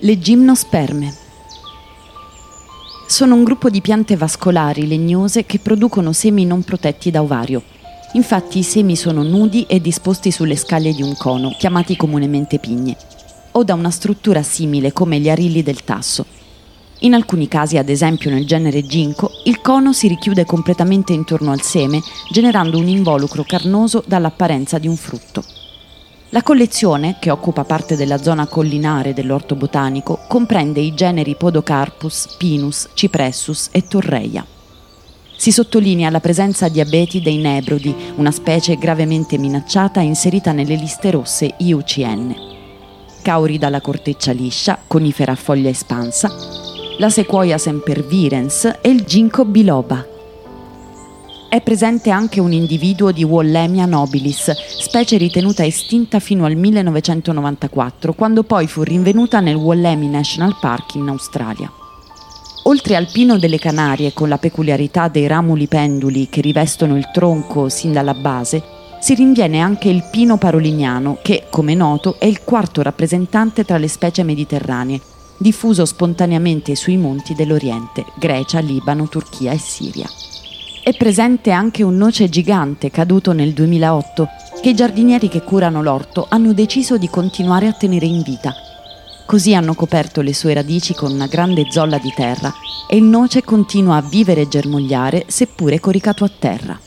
Le gimnosperme. Sono un gruppo di piante vascolari legnose che producono semi non protetti da ovario. Infatti i semi sono nudi e disposti sulle scaglie di un cono, chiamati comunemente pigne, o da una struttura simile come gli arilli del tasso. In alcuni casi, ad esempio nel genere ginkgo, il cono si richiude completamente intorno al seme, generando un involucro carnoso dall'apparenza di un frutto. La collezione, che occupa parte della zona collinare dell'orto botanico, comprende i generi Podocarpus, Pinus, Cipressus e Torreia. Si sottolinea la presenza di abeti dei nebrodi, una specie gravemente minacciata inserita nelle liste rosse IUCN. Cauri dalla corteccia liscia, conifera a foglia espansa, la sequoia sempervirens e il ginkgo biloba, è presente anche un individuo di Wallemia nobilis, specie ritenuta estinta fino al 1994, quando poi fu rinvenuta nel Wallemi National Park in Australia. Oltre al pino delle Canarie, con la peculiarità dei ramuli penduli che rivestono il tronco sin dalla base, si rinviene anche il pino parolignano, che, come noto, è il quarto rappresentante tra le specie mediterranee, diffuso spontaneamente sui monti dell'Oriente, Grecia, Libano, Turchia e Siria. È presente anche un noce gigante caduto nel 2008 che i giardinieri che curano l'orto hanno deciso di continuare a tenere in vita. Così hanno coperto le sue radici con una grande zolla di terra e il noce continua a vivere e germogliare seppure coricato a terra.